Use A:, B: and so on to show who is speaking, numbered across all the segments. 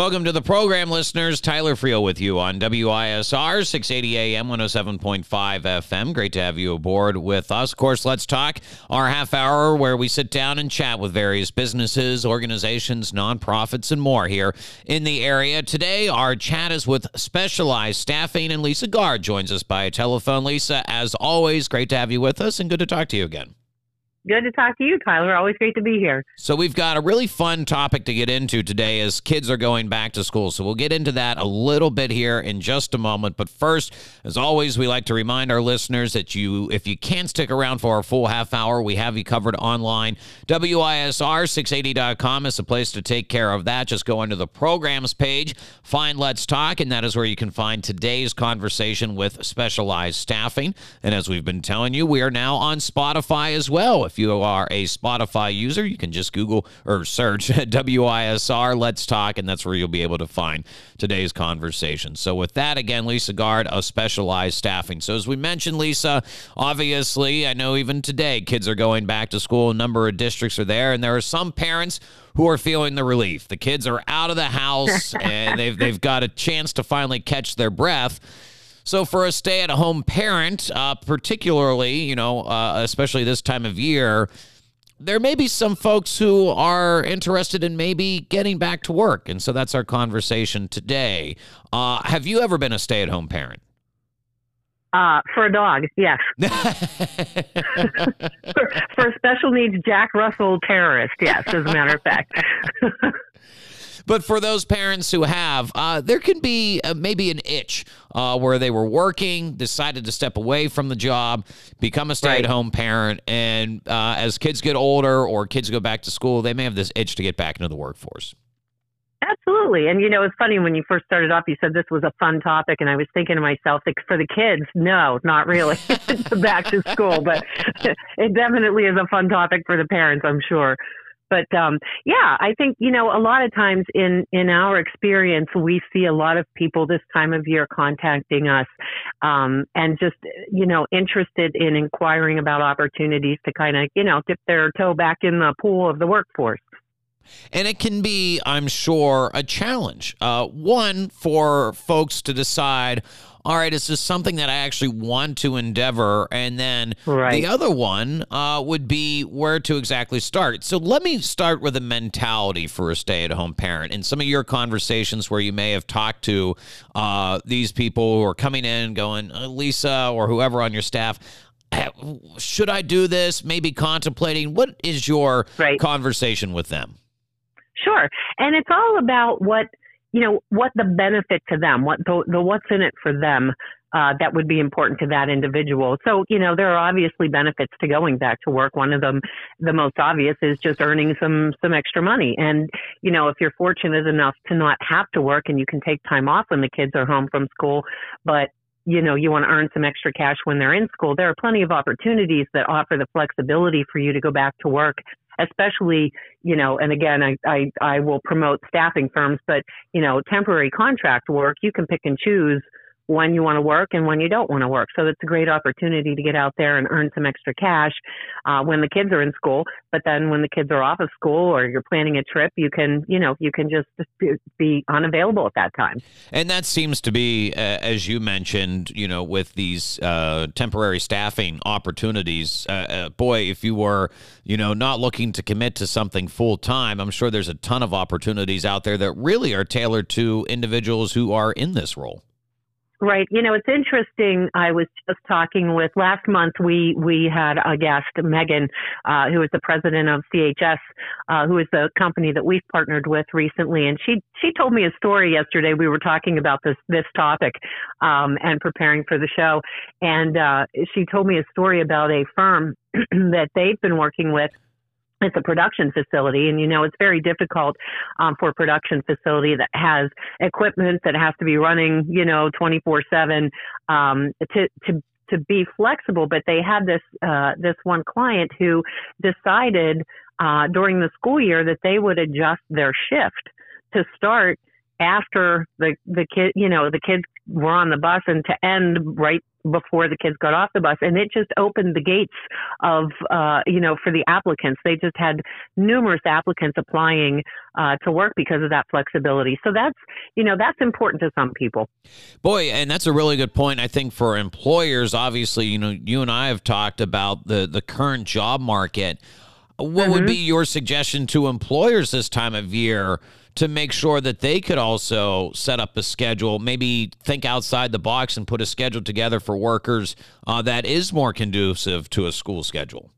A: Welcome to the program, listeners. Tyler Frio with you on WISR 680 AM 107.5 FM. Great to have you aboard with us. Of course, let's talk our half hour where we sit down and chat with various businesses, organizations, nonprofits, and more here in the area. Today, our chat is with Specialized Staffing, and Lisa Guard joins us by telephone. Lisa, as always, great to have you with us and good to talk to you again.
B: Good to talk to you, Tyler. Always great to be here.
A: So, we've got a really fun topic to get into today as kids are going back to school. So, we'll get into that a little bit here in just a moment. But first, as always, we like to remind our listeners that you, if you can't stick around for our full half hour, we have you covered online. WISR680.com is the place to take care of that. Just go into the programs page, find Let's Talk, and that is where you can find today's conversation with specialized staffing. And as we've been telling you, we are now on Spotify as well. If you are a Spotify user, you can just Google or search WISR Let's Talk, and that's where you'll be able to find today's conversation. So, with that, again, Lisa Guard of Specialized Staffing. So, as we mentioned, Lisa, obviously, I know even today kids are going back to school. A number of districts are there, and there are some parents who are feeling the relief. The kids are out of the house and they've they've got a chance to finally catch their breath. So, for a stay at home parent, uh, particularly, you know, uh, especially this time of year, there may be some folks who are interested in maybe getting back to work. And so that's our conversation today. Uh, have you ever been a stay at home parent?
B: Uh, for a dog, yes. for, for a special needs Jack Russell terrorist, yes, as a matter of fact.
A: But for those parents who have, uh, there can be uh, maybe an itch uh, where they were working, decided to step away from the job, become a stay at home right. parent, and uh, as kids get older or kids go back to school, they may have this itch to get back into the workforce.
B: Absolutely. And you know, it's funny when you first started off, you said this was a fun topic, and I was thinking to myself, for the kids, no, not really. back to school, but it definitely is a fun topic for the parents, I'm sure but um, yeah, I think you know a lot of times in in our experience, we see a lot of people this time of year contacting us um, and just you know interested in inquiring about opportunities to kind of you know dip their toe back in the pool of the workforce.
A: And it can be, I'm sure, a challenge. Uh, one for folks to decide, all right, is this something that I actually want to endeavor? And then right. the other one uh, would be where to exactly start. So let me start with a mentality for a stay at home parent. In some of your conversations where you may have talked to uh, these people who are coming in going, uh, Lisa or whoever on your staff, should I do this? Maybe contemplating. What is your right. conversation with them?
B: Sure. And it's all about what, you know, what the benefit to them, what the, the what's in it for them. Uh, that would be important to that individual. So, you know, there are obviously benefits to going back to work. One of them, the most obvious, is just earning some some extra money. And, you know, if you're fortunate enough to not have to work and you can take time off when the kids are home from school, but you know, you want to earn some extra cash when they're in school, there are plenty of opportunities that offer the flexibility for you to go back to work especially, you know, and again, I, I, I will promote staffing firms, but, you know, temporary contract work, you can pick and choose when you want to work and when you don't want to work. So it's a great opportunity to get out there and earn some extra cash uh, when the kids are in school. But then when the kids are off of school or you're planning a trip, you can, you know, you can just be unavailable at that time.
A: And that seems to be, uh, as you mentioned, you know, with these uh, temporary staffing opportunities. Uh, uh, boy, if you were, you know, not looking to commit to something full time, I'm sure there's a ton of opportunities out there that really are tailored to individuals who are in this role.
B: Right. You know, it's interesting. I was just talking with last month. We we had a guest, Megan, uh, who is the president of CHS, uh, who is the company that we've partnered with recently, and she she told me a story yesterday. We were talking about this this topic um, and preparing for the show, and uh, she told me a story about a firm that they've been working with it's a production facility and you know it's very difficult um, for a production facility that has equipment that has to be running you know 24 7 um, to to to be flexible. But they had this uh, this one client who decided uh, during the school year that they would adjust their shift to start after the the kid, you know, the kids were on the bus and to end right before the kids got off the bus. And it just opened the gates of uh you know for the applicants. They just had numerous applicants applying uh to work because of that flexibility. So that's you know that's important to some people.
A: Boy and that's a really good point i think for employers. Obviously you know you and i have talked about the the current job market what mm-hmm. would be your suggestion to employers this time of year to make sure that they could also set up a schedule, maybe think outside the box and put a schedule together for workers uh, that is more conducive to a school schedule?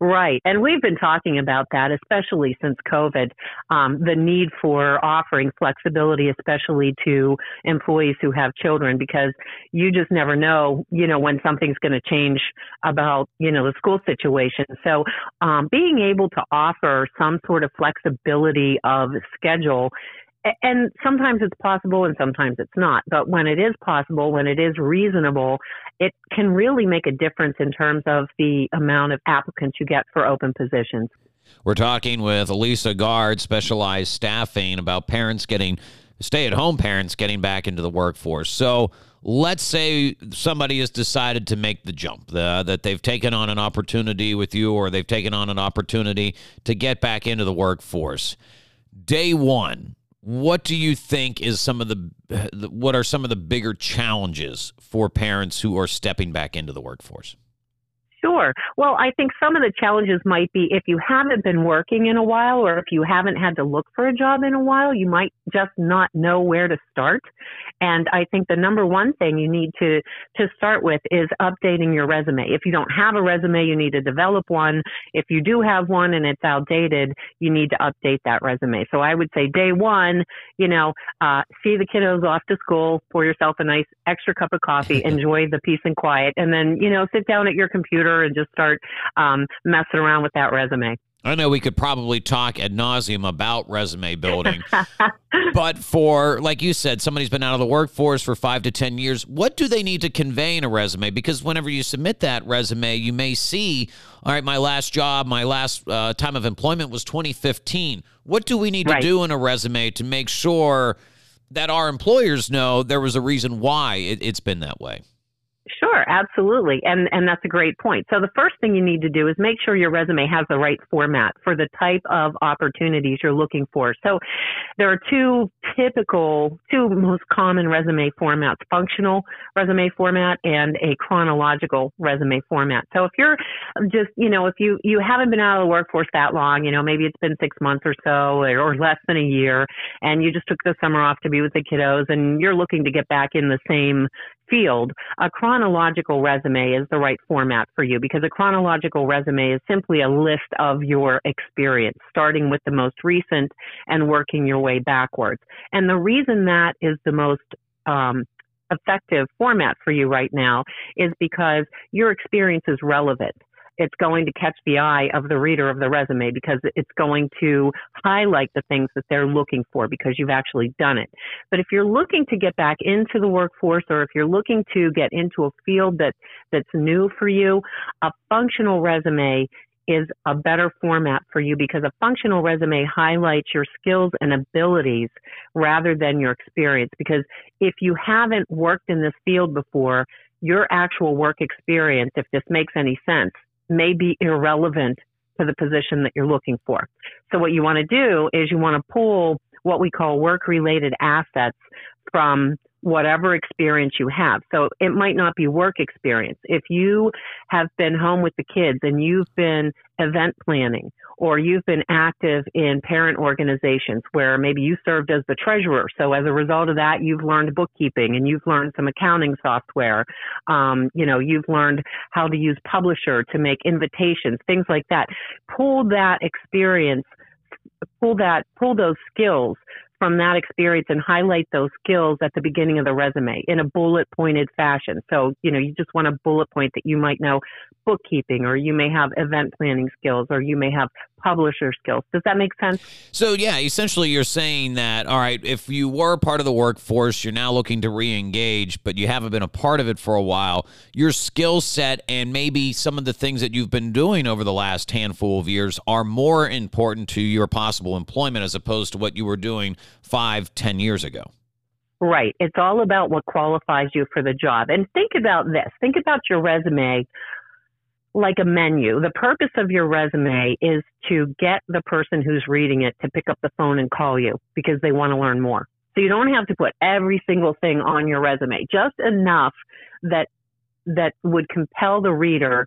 B: Right. And we've been talking about that, especially since COVID, um, the need for offering flexibility, especially to employees who have children, because you just never know, you know, when something's going to change about, you know, the school situation. So, um, being able to offer some sort of flexibility of schedule and sometimes it's possible and sometimes it's not. But when it is possible, when it is reasonable, it can really make a difference in terms of the amount of applicants you get for open positions.
A: We're talking with Elisa Guard, specialized staffing, about parents getting stay at home parents getting back into the workforce. So let's say somebody has decided to make the jump, that they've taken on an opportunity with you or they've taken on an opportunity to get back into the workforce. Day one, what do you think is some of the what are some of the bigger challenges for parents who are stepping back into the workforce?
B: Sure. Well, I think some of the challenges might be if you haven't been working in a while or if you haven't had to look for a job in a while, you might just not know where to start. And I think the number one thing you need to, to start with is updating your resume. If you don't have a resume, you need to develop one. If you do have one and it's outdated, you need to update that resume. So I would say day one, you know, uh, see the kiddos off to school, pour yourself a nice extra cup of coffee, enjoy the peace and quiet, and then, you know, sit down at your computer computer and just start um, messing around with that resume.
A: I know we could probably talk ad nauseum about resume building, but for, like you said, somebody's been out of the workforce for five to 10 years, what do they need to convey in a resume? Because whenever you submit that resume, you may see, all right, my last job, my last uh, time of employment was 2015. What do we need right. to do in a resume to make sure that our employers know there was a reason why it, it's been that way?
B: Sure, absolutely. And and that's a great point. So the first thing you need to do is make sure your resume has the right format for the type of opportunities you're looking for. So there are two typical two most common resume formats, functional resume format and a chronological resume format. So if you're just, you know, if you you haven't been out of the workforce that long, you know, maybe it's been 6 months or so or, or less than a year and you just took the summer off to be with the kiddos and you're looking to get back in the same field, a chronological resume is the right format for you because a chronological resume is simply a list of your experience, starting with the most recent and working your way backwards. And the reason that is the most um, effective format for you right now is because your experience is relevant it's going to catch the eye of the reader of the resume because it's going to highlight the things that they're looking for because you've actually done it. But if you're looking to get back into the workforce or if you're looking to get into a field that that's new for you, a functional resume is a better format for you because a functional resume highlights your skills and abilities rather than your experience. Because if you haven't worked in this field before, your actual work experience, if this makes any sense, may be irrelevant to the position that you're looking for. So what you want to do is you want to pull what we call work related assets from whatever experience you have. So it might not be work experience. If you have been home with the kids and you've been event planning or you've been active in parent organizations where maybe you served as the treasurer. So as a result of that, you've learned bookkeeping and you've learned some accounting software. Um, you know, you've learned how to use Publisher to make invitations, things like that. Pull that experience, pull that, pull those skills from that experience and highlight those skills at the beginning of the resume in a bullet pointed fashion. So, you know, you just want a bullet point that you might know bookkeeping or you may have event planning skills or you may have publisher skills. Does that make sense?
A: So, yeah, essentially you're saying that, all right, if you were part of the workforce, you're now looking to re engage, but you haven't been a part of it for a while, your skill set and maybe some of the things that you've been doing over the last handful of years are more important to your possible employment as opposed to what you were doing five, ten years ago.
B: Right. It's all about what qualifies you for the job. And think about this think about your resume like a menu. The purpose of your resume is to get the person who's reading it to pick up the phone and call you because they want to learn more. So you don't have to put every single thing on your resume, just enough that that would compel the reader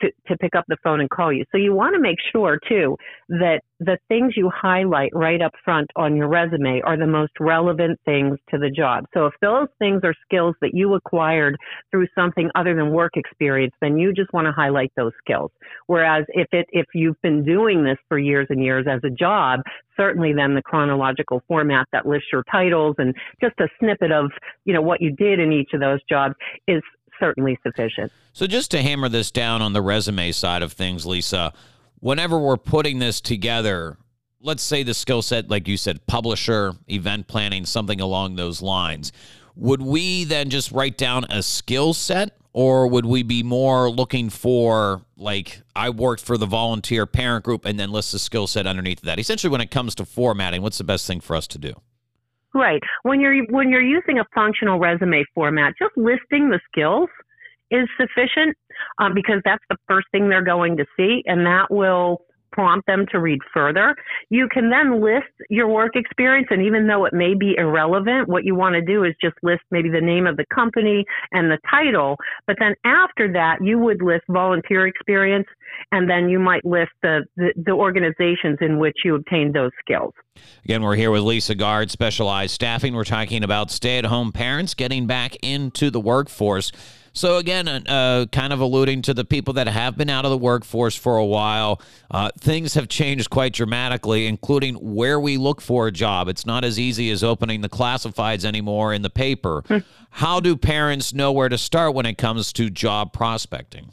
B: to, to pick up the phone and call you. So you want to make sure too that the things you highlight right up front on your resume are the most relevant things to the job. So if those things are skills that you acquired through something other than work experience, then you just want to highlight those skills. Whereas if it if you've been doing this for years and years as a job, certainly then the chronological format that lists your titles and just a snippet of, you know, what you did in each of those jobs is certainly sufficient.
A: So, just to hammer this down on the resume side of things, Lisa, whenever we're putting this together, let's say the skill set, like you said, publisher, event planning, something along those lines, would we then just write down a skill set? Or would we be more looking for, like, I worked for the volunteer parent group and then list the skill set underneath that? Essentially, when it comes to formatting, what's the best thing for us to do?
B: Right. When you're when you're using a functional resume format, just listing the skills is sufficient um, because that's the first thing they're going to see, and that will prompt them to read further. You can then list your work experience, and even though it may be irrelevant, what you want to do is just list maybe the name of the company and the title. But then after that, you would list volunteer experience, and then you might list the, the, the organizations in which you obtained those skills.
A: Again, we're here with Lisa Guard, Specialized Staffing. We're talking about stay at home parents getting back into the workforce. So, again, uh, uh, kind of alluding to the people that have been out of the workforce for a while, uh, things have changed quite dramatically, including where we look for a job. It's not as easy as opening the classifieds anymore in the paper. Hmm. How do parents know where to start when it comes to job prospecting?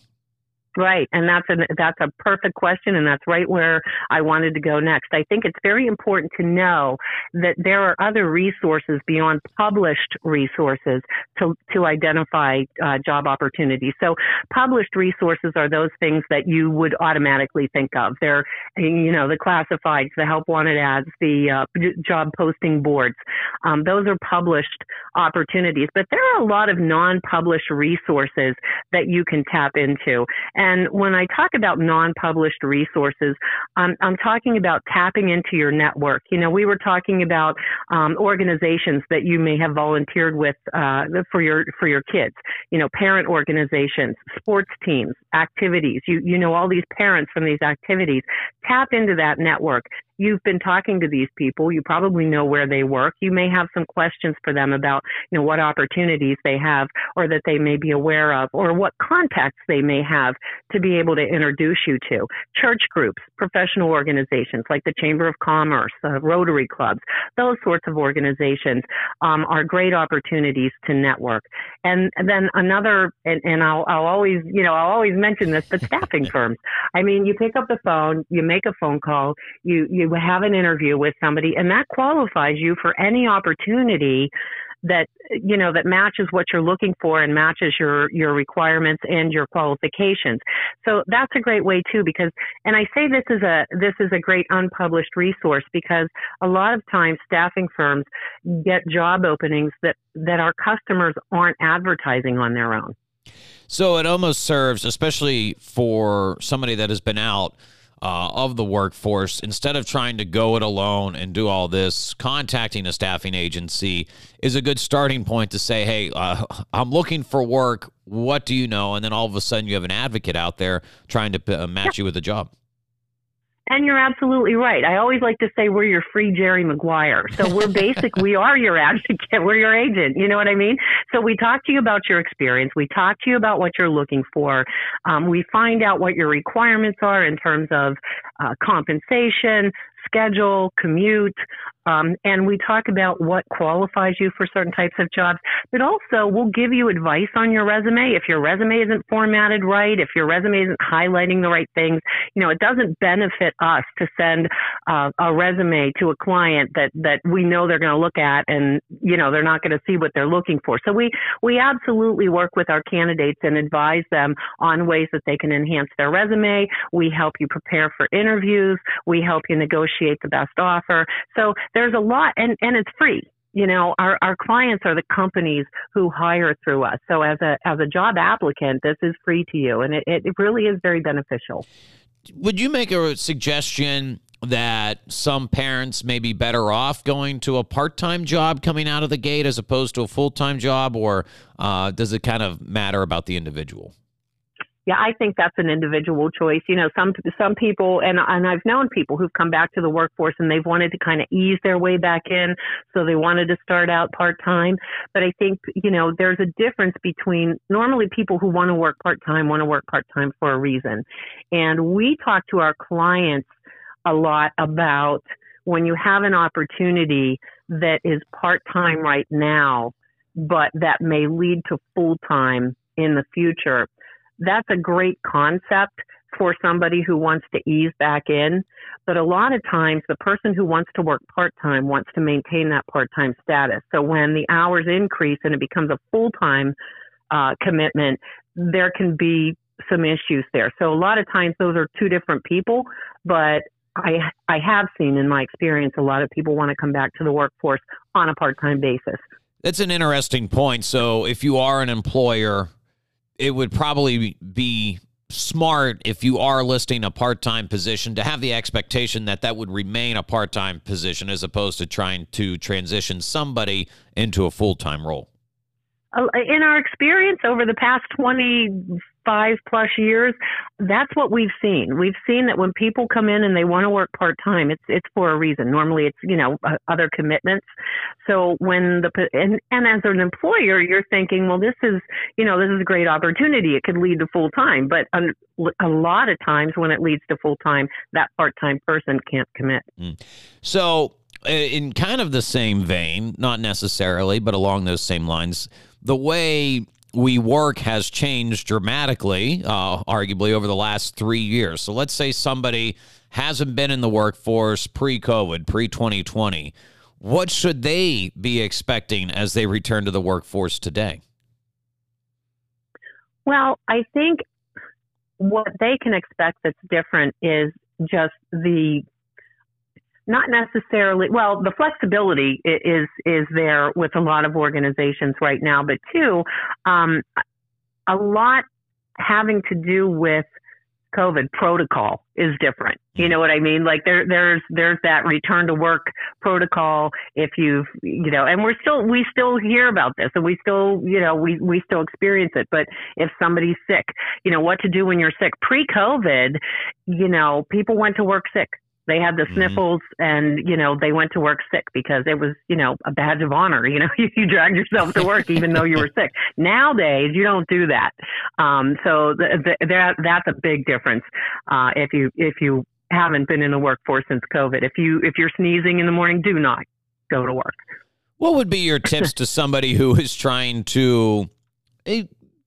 B: Right, and that's a that's a perfect question, and that's right where I wanted to go next. I think it's very important to know that there are other resources beyond published resources to to identify uh, job opportunities. So, published resources are those things that you would automatically think of. They're you know the classifieds, the help wanted ads, the uh, job posting boards. Um, those are published opportunities, but there are a lot of non-published resources that you can tap into. And when I talk about non-published resources, um, I'm talking about tapping into your network. You know, we were talking about um, organizations that you may have volunteered with uh, for your for your kids. You know, parent organizations, sports teams, activities. You you know all these parents from these activities. Tap into that network you've been talking to these people. You probably know where they work. You may have some questions for them about, you know, what opportunities they have or that they may be aware of or what contacts they may have to be able to introduce you to. Church groups, professional organizations like the Chamber of Commerce, uh, Rotary clubs, those sorts of organizations um, are great opportunities to network. And, then another, and, and I'll, I'll always, you know, I'll always mention this, but staffing firms. I mean, you pick up the phone, you make a phone call, you, you have an interview with somebody, and that qualifies you for any opportunity that you know that matches what you're looking for and matches your your requirements and your qualifications. So that's a great way too because and i say this is a this is a great unpublished resource because a lot of times staffing firms get job openings that that our customers aren't advertising on their own.
A: So it almost serves especially for somebody that has been out uh, of the workforce, instead of trying to go it alone and do all this, contacting a staffing agency is a good starting point to say, hey, uh, I'm looking for work. What do you know? And then all of a sudden you have an advocate out there trying to uh, match you with a job.
B: And you're absolutely right. I always like to say we're your free Jerry Maguire. So we're basic, we are your advocate, we're your agent. You know what I mean? So we talk to you about your experience. We talk to you about what you're looking for. Um, we find out what your requirements are in terms of uh, compensation, schedule, commute, Um, and we talk about what qualifies you for certain types of jobs, but also we'll give you advice on your resume. If your resume isn't formatted right, if your resume isn't highlighting the right things, you know, it doesn't benefit us to send uh, a resume to a client that, that we know they're going to look at and, you know, they're not going to see what they're looking for. So we, we absolutely work with our candidates and advise them on ways that they can enhance their resume. We help you prepare for interviews. We help you negotiate the best offer. So there's a lot, and, and it's free. You know, our, our clients are the companies who hire through us. So as a, as a job applicant, this is free to you and it, it really is very beneficial.
A: Would you make a suggestion that some parents may be better off going to a part-time job coming out of the gate as opposed to a full-time job or uh, does it kind of matter about the individual
B: yeah, I think that's an individual choice. You know, some some people, and and I've known people who've come back to the workforce and they've wanted to kind of ease their way back in, so they wanted to start out part time. But I think you know there's a difference between normally people who want to work part time want to work part time for a reason, and we talk to our clients a lot about when you have an opportunity that is part time right now, but that may lead to full time in the future that's a great concept for somebody who wants to ease back in. But a lot of times, the person who wants to work part time wants to maintain that part time status. So when the hours increase and it becomes a full time uh, commitment, there can be some issues there. So a lot of times, those are two different people. But I I have seen in my experience a lot of people want to come back to the workforce on a part time basis.
A: That's an interesting point. So if you are an employer it would probably be smart if you are listing a part-time position to have the expectation that that would remain a part-time position as opposed to trying to transition somebody into a full-time role.
B: Uh, in our experience over the past 20 five plus years, that's what we've seen. We've seen that when people come in and they want to work part time, it's it's for a reason. Normally, it's you know uh, other commitments. So when the and and as an employer, you're thinking, well, this is you know this is a great opportunity. It could lead to full time, but a, a lot of times when it leads to full time, that part time person can't commit.
A: Mm. So in kind of the same vein, not necessarily, but along those same lines, the way we work has changed dramatically, uh, arguably, over the last three years. So let's say somebody hasn't been in the workforce pre COVID, pre 2020. What should they be expecting as they return to the workforce today?
B: Well, I think what they can expect that's different is just the not necessarily well the flexibility is is there with a lot of organizations right now but two um, a lot having to do with COVID protocol is different. You know what I mean? Like there, there's, there's that return to work protocol. If you've, you know, and we're still, we still hear about this and we still, you know, we, we still experience it. But if somebody's sick, you know, what to do when you're sick pre COVID, you know, people went to work sick they had the mm-hmm. sniffles and, you know, they went to work sick because it was, you know, a badge of honor. You know, you, you dragged yourself to work even though you were sick. Nowadays, you don't do that. Um, so the, the, that, that's a big difference. Uh, if you, if you haven't been in the workforce since COVID, if you, if you're sneezing in the morning, do not go to work.
A: What would be your tips to somebody who is trying to eh,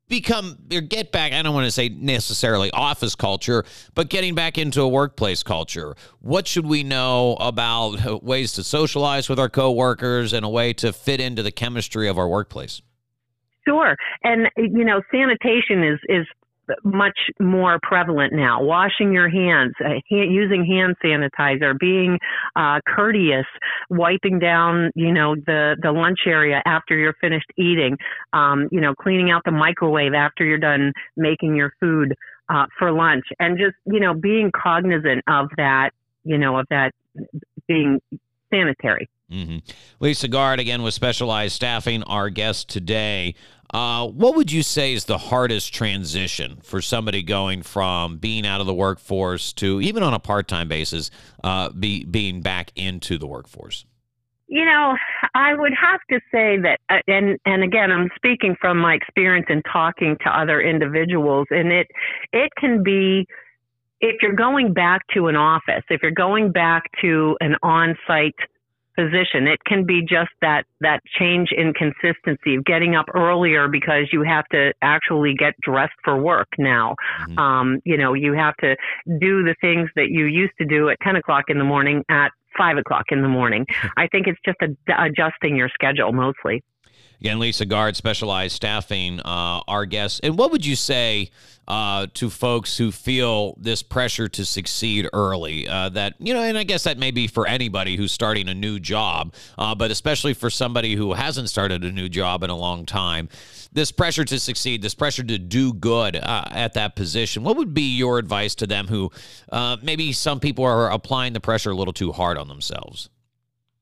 A: become or get back i don't want to say necessarily office culture but getting back into a workplace culture what should we know about ways to socialize with our coworkers and a way to fit into the chemistry of our workplace
B: Sure. And, you know, sanitation is, is much more prevalent now. Washing your hands, uh, using hand sanitizer, being uh, courteous, wiping down, you know, the the lunch area after you're finished eating. Um, you know, cleaning out the microwave after you're done making your food uh, for lunch, and just you know being cognizant of that. You know, of that being sanitary.
A: Mm-hmm. Lisa Guard again with Specialized Staffing, our guest today. Uh, what would you say is the hardest transition for somebody going from being out of the workforce to even on a part-time basis, uh, be being back into the workforce?
B: You know, I would have to say that, uh, and and again, I'm speaking from my experience in talking to other individuals, and it it can be if you're going back to an office, if you're going back to an on-site position. It can be just that that change in consistency of getting up earlier because you have to actually get dressed for work now. Mm-hmm. Um, you know, you have to do the things that you used to do at 10 o'clock in the morning at five o'clock in the morning. I think it's just a, adjusting your schedule mostly.
A: Again, Lisa Guard, Specialized Staffing, uh, our guest. And what would you say uh, to folks who feel this pressure to succeed early? Uh, that, you know, and I guess that may be for anybody who's starting a new job, uh, but especially for somebody who hasn't started a new job in a long time. This pressure to succeed, this pressure to do good uh, at that position. What would be your advice to them who uh, maybe some people are applying the pressure a little too hard on themselves?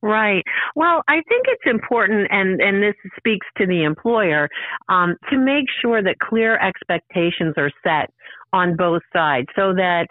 B: Right. Well, I think it's important, and, and this speaks to the employer, um, to make sure that clear expectations are set on both sides so that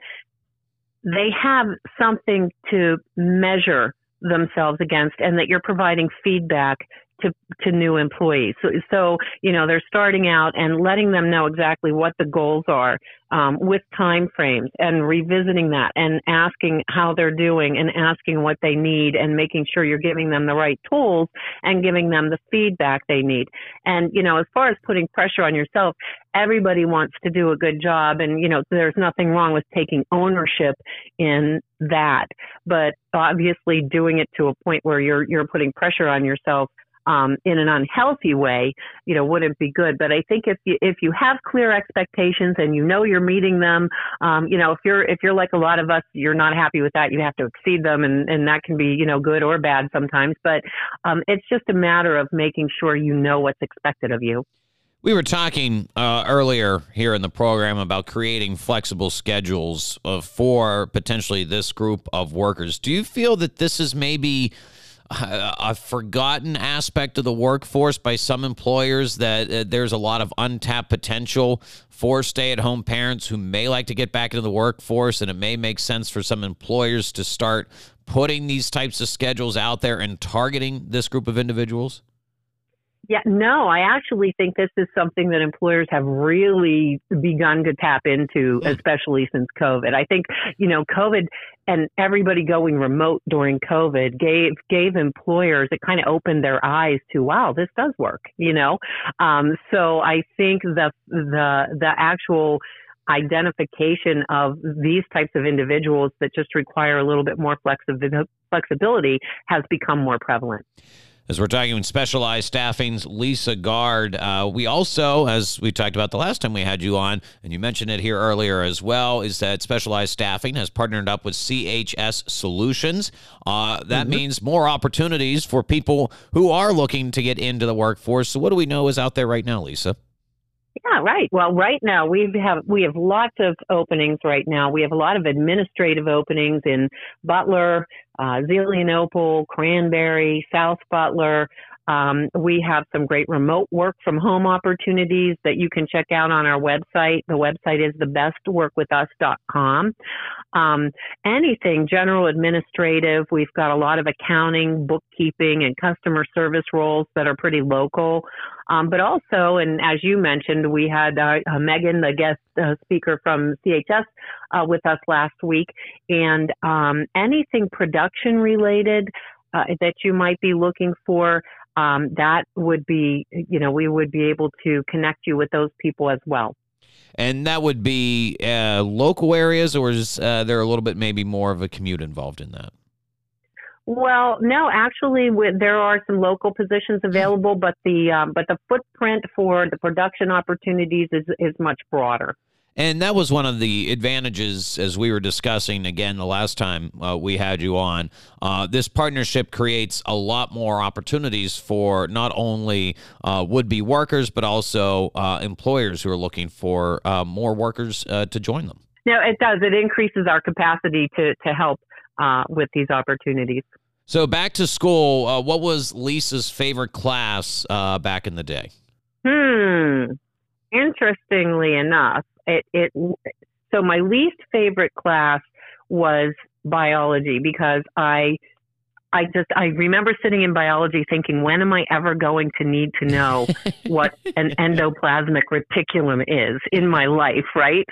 B: they have something to measure themselves against and that you're providing feedback to, to new employees. So, so, you know, they're starting out and letting them know exactly what the goals are um, with time frames and revisiting that and asking how they're doing and asking what they need and making sure you're giving them the right tools and giving them the feedback they need. And, you know, as far as putting pressure on yourself, everybody wants to do a good job and, you know, there's nothing wrong with taking ownership in that. But obviously doing it to a point where you're, you're putting pressure on yourself um, in an unhealthy way, you know, wouldn't be good. But I think if you if you have clear expectations and you know you're meeting them, um, you know, if you're if you're like a lot of us, you're not happy with that, you have to exceed them, and and that can be you know good or bad sometimes. But um, it's just a matter of making sure you know what's expected of you.
A: We were talking uh, earlier here in the program about creating flexible schedules uh, for potentially this group of workers. Do you feel that this is maybe a forgotten aspect of the workforce by some employers that uh, there's a lot of untapped potential for stay at home parents who may like to get back into the workforce, and it may make sense for some employers to start putting these types of schedules out there and targeting this group of individuals?
B: Yeah, no, I actually think this is something that employers have really begun to tap into, especially since COVID. I think, you know, COVID and everybody going remote during COVID gave gave employers it kind of opened their eyes to wow, this does work, you know. Um, so I think the the the actual identification of these types of individuals that just require a little bit more flexibility has become more prevalent.
A: As we're talking with specialized staffing's Lisa Guard, uh, we also, as we talked about the last time we had you on, and you mentioned it here earlier as well, is that specialized staffing has partnered up with CHS Solutions. Uh, that mm-hmm. means more opportunities for people who are looking to get into the workforce. So, what do we know is out there right now, Lisa?
B: Yeah, right. Well, right now we have we have lots of openings right now. We have a lot of administrative openings in Butler, uh, Zelienople, Cranberry, South Butler, um, we have some great remote work from home opportunities that you can check out on our website. The website is thebestworkwithus.com. Um, anything general administrative, we've got a lot of accounting, bookkeeping, and customer service roles that are pretty local. Um, but also, and as you mentioned, we had uh, uh, Megan, the guest uh, speaker from CHS, uh, with us last week, and um, anything production related. Uh, that you might be looking for um, that would be, you know, we would be able to connect you with those people as well.
A: And that would be uh, local areas, or is uh, there a little bit maybe more of a commute involved in that?
B: Well, no, actually, there are some local positions available, but the um, but the footprint for the production opportunities is is much broader.
A: And that was one of the advantages, as we were discussing again the last time uh, we had you on. Uh, this partnership creates a lot more opportunities for not only uh, would be workers, but also uh, employers who are looking for uh, more workers uh, to join them.
B: No, it does. It increases our capacity to, to help with these opportunities.
A: So, back to school, what was Lisa's favorite class back in the day?
B: Hmm. Interestingly enough, it, it so my least favorite class was biology because I I just I remember sitting in biology thinking, when am I ever going to need to know what an endoplasmic reticulum is in my life, right?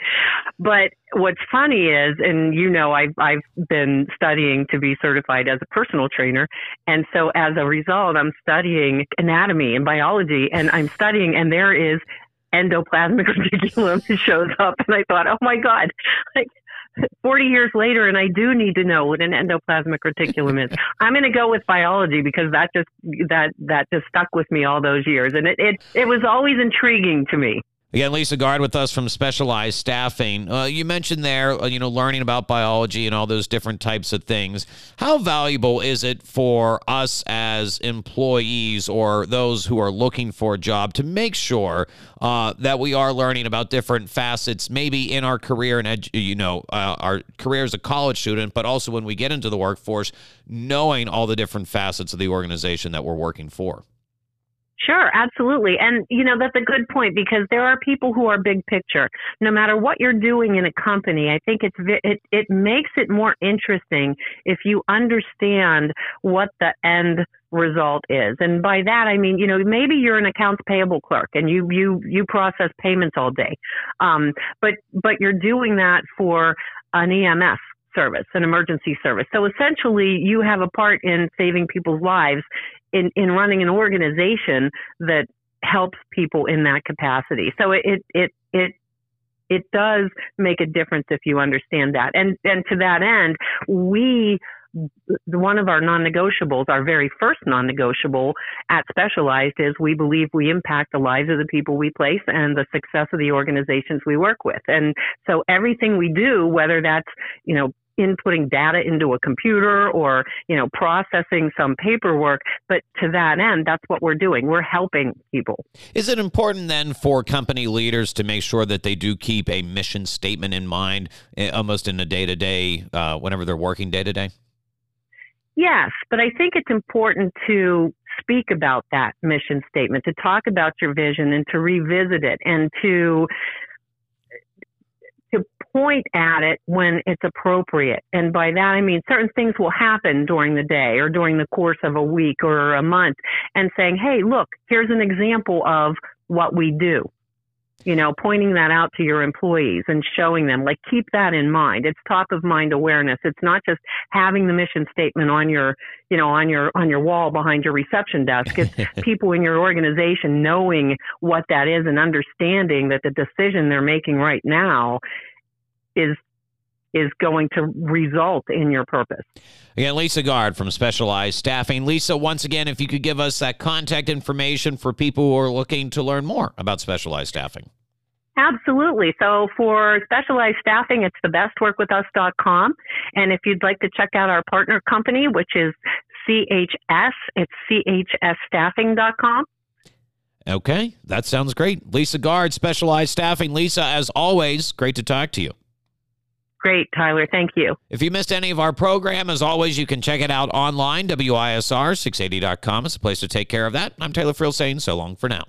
B: But what's funny is, and you know, I've I've been studying to be certified as a personal trainer, and so as a result, I'm studying anatomy and biology, and I'm studying, and there is endoplasmic reticulum shows up and I thought, oh my God, like 40 years later and I do need to know what an endoplasmic reticulum is. I'm going to go with biology because that just that that just stuck with me all those years and it it, it was always intriguing to me.
A: Again, Lisa Guard with us from Specialized Staffing. Uh, you mentioned there, uh, you know, learning about biology and all those different types of things. How valuable is it for us as employees or those who are looking for a job to make sure uh, that we are learning about different facets, maybe in our career and edu- you know uh, our career as a college student, but also when we get into the workforce, knowing all the different facets of the organization that we're working for.
B: Sure, absolutely. And, you know, that's a good point because there are people who are big picture. No matter what you're doing in a company, I think it's, it, it makes it more interesting if you understand what the end result is. And by that, I mean, you know, maybe you're an accounts payable clerk and you, you, you process payments all day. Um, but, but you're doing that for an EMS service, an emergency service. So essentially, you have a part in saving people's lives in, in running an organization that helps people in that capacity. So it, it, it, it does make a difference if you understand that. And, and to that end, we, one of our non-negotiables, our very first non-negotiable at Specialized is we believe we impact the lives of the people we place and the success of the organizations we work with. And so everything we do, whether that's, you know, inputting data into a computer or, you know, processing some paperwork. But to that end, that's what we're doing. We're helping people.
A: Is it important then for company leaders to make sure that they do keep a mission statement in mind eh, almost in a day to day, uh, whenever they're working day to day?
B: Yes, but I think it's important to speak about that mission statement, to talk about your vision and to revisit it and to point at it when it's appropriate. And by that, I mean certain things will happen during the day or during the course of a week or a month and saying, Hey, look, here's an example of what we do you know, pointing that out to your employees and showing them, like, keep that in mind. It's top of mind awareness. It's not just having the mission statement on your, you know, on your, on your wall behind your reception desk. It's people in your organization knowing what that is and understanding that the decision they're making right now is is going to result in your purpose.
A: Again, Lisa Guard from Specialized Staffing. Lisa, once again, if you could give us that contact information for people who are looking to learn more about Specialized Staffing.
B: Absolutely. So for specialized staffing, it's thebestworkwithus.com. And if you'd like to check out our partner company, which is CHS, it's chsstaffing.com.
A: Okay, that sounds great. Lisa Guard, Specialized Staffing. Lisa, as always, great to talk to you.
B: Great, Tyler. Thank you.
A: If you missed any of our program, as always, you can check it out online. WISR680.com is a place to take care of that. I'm Taylor Friel saying so long for now.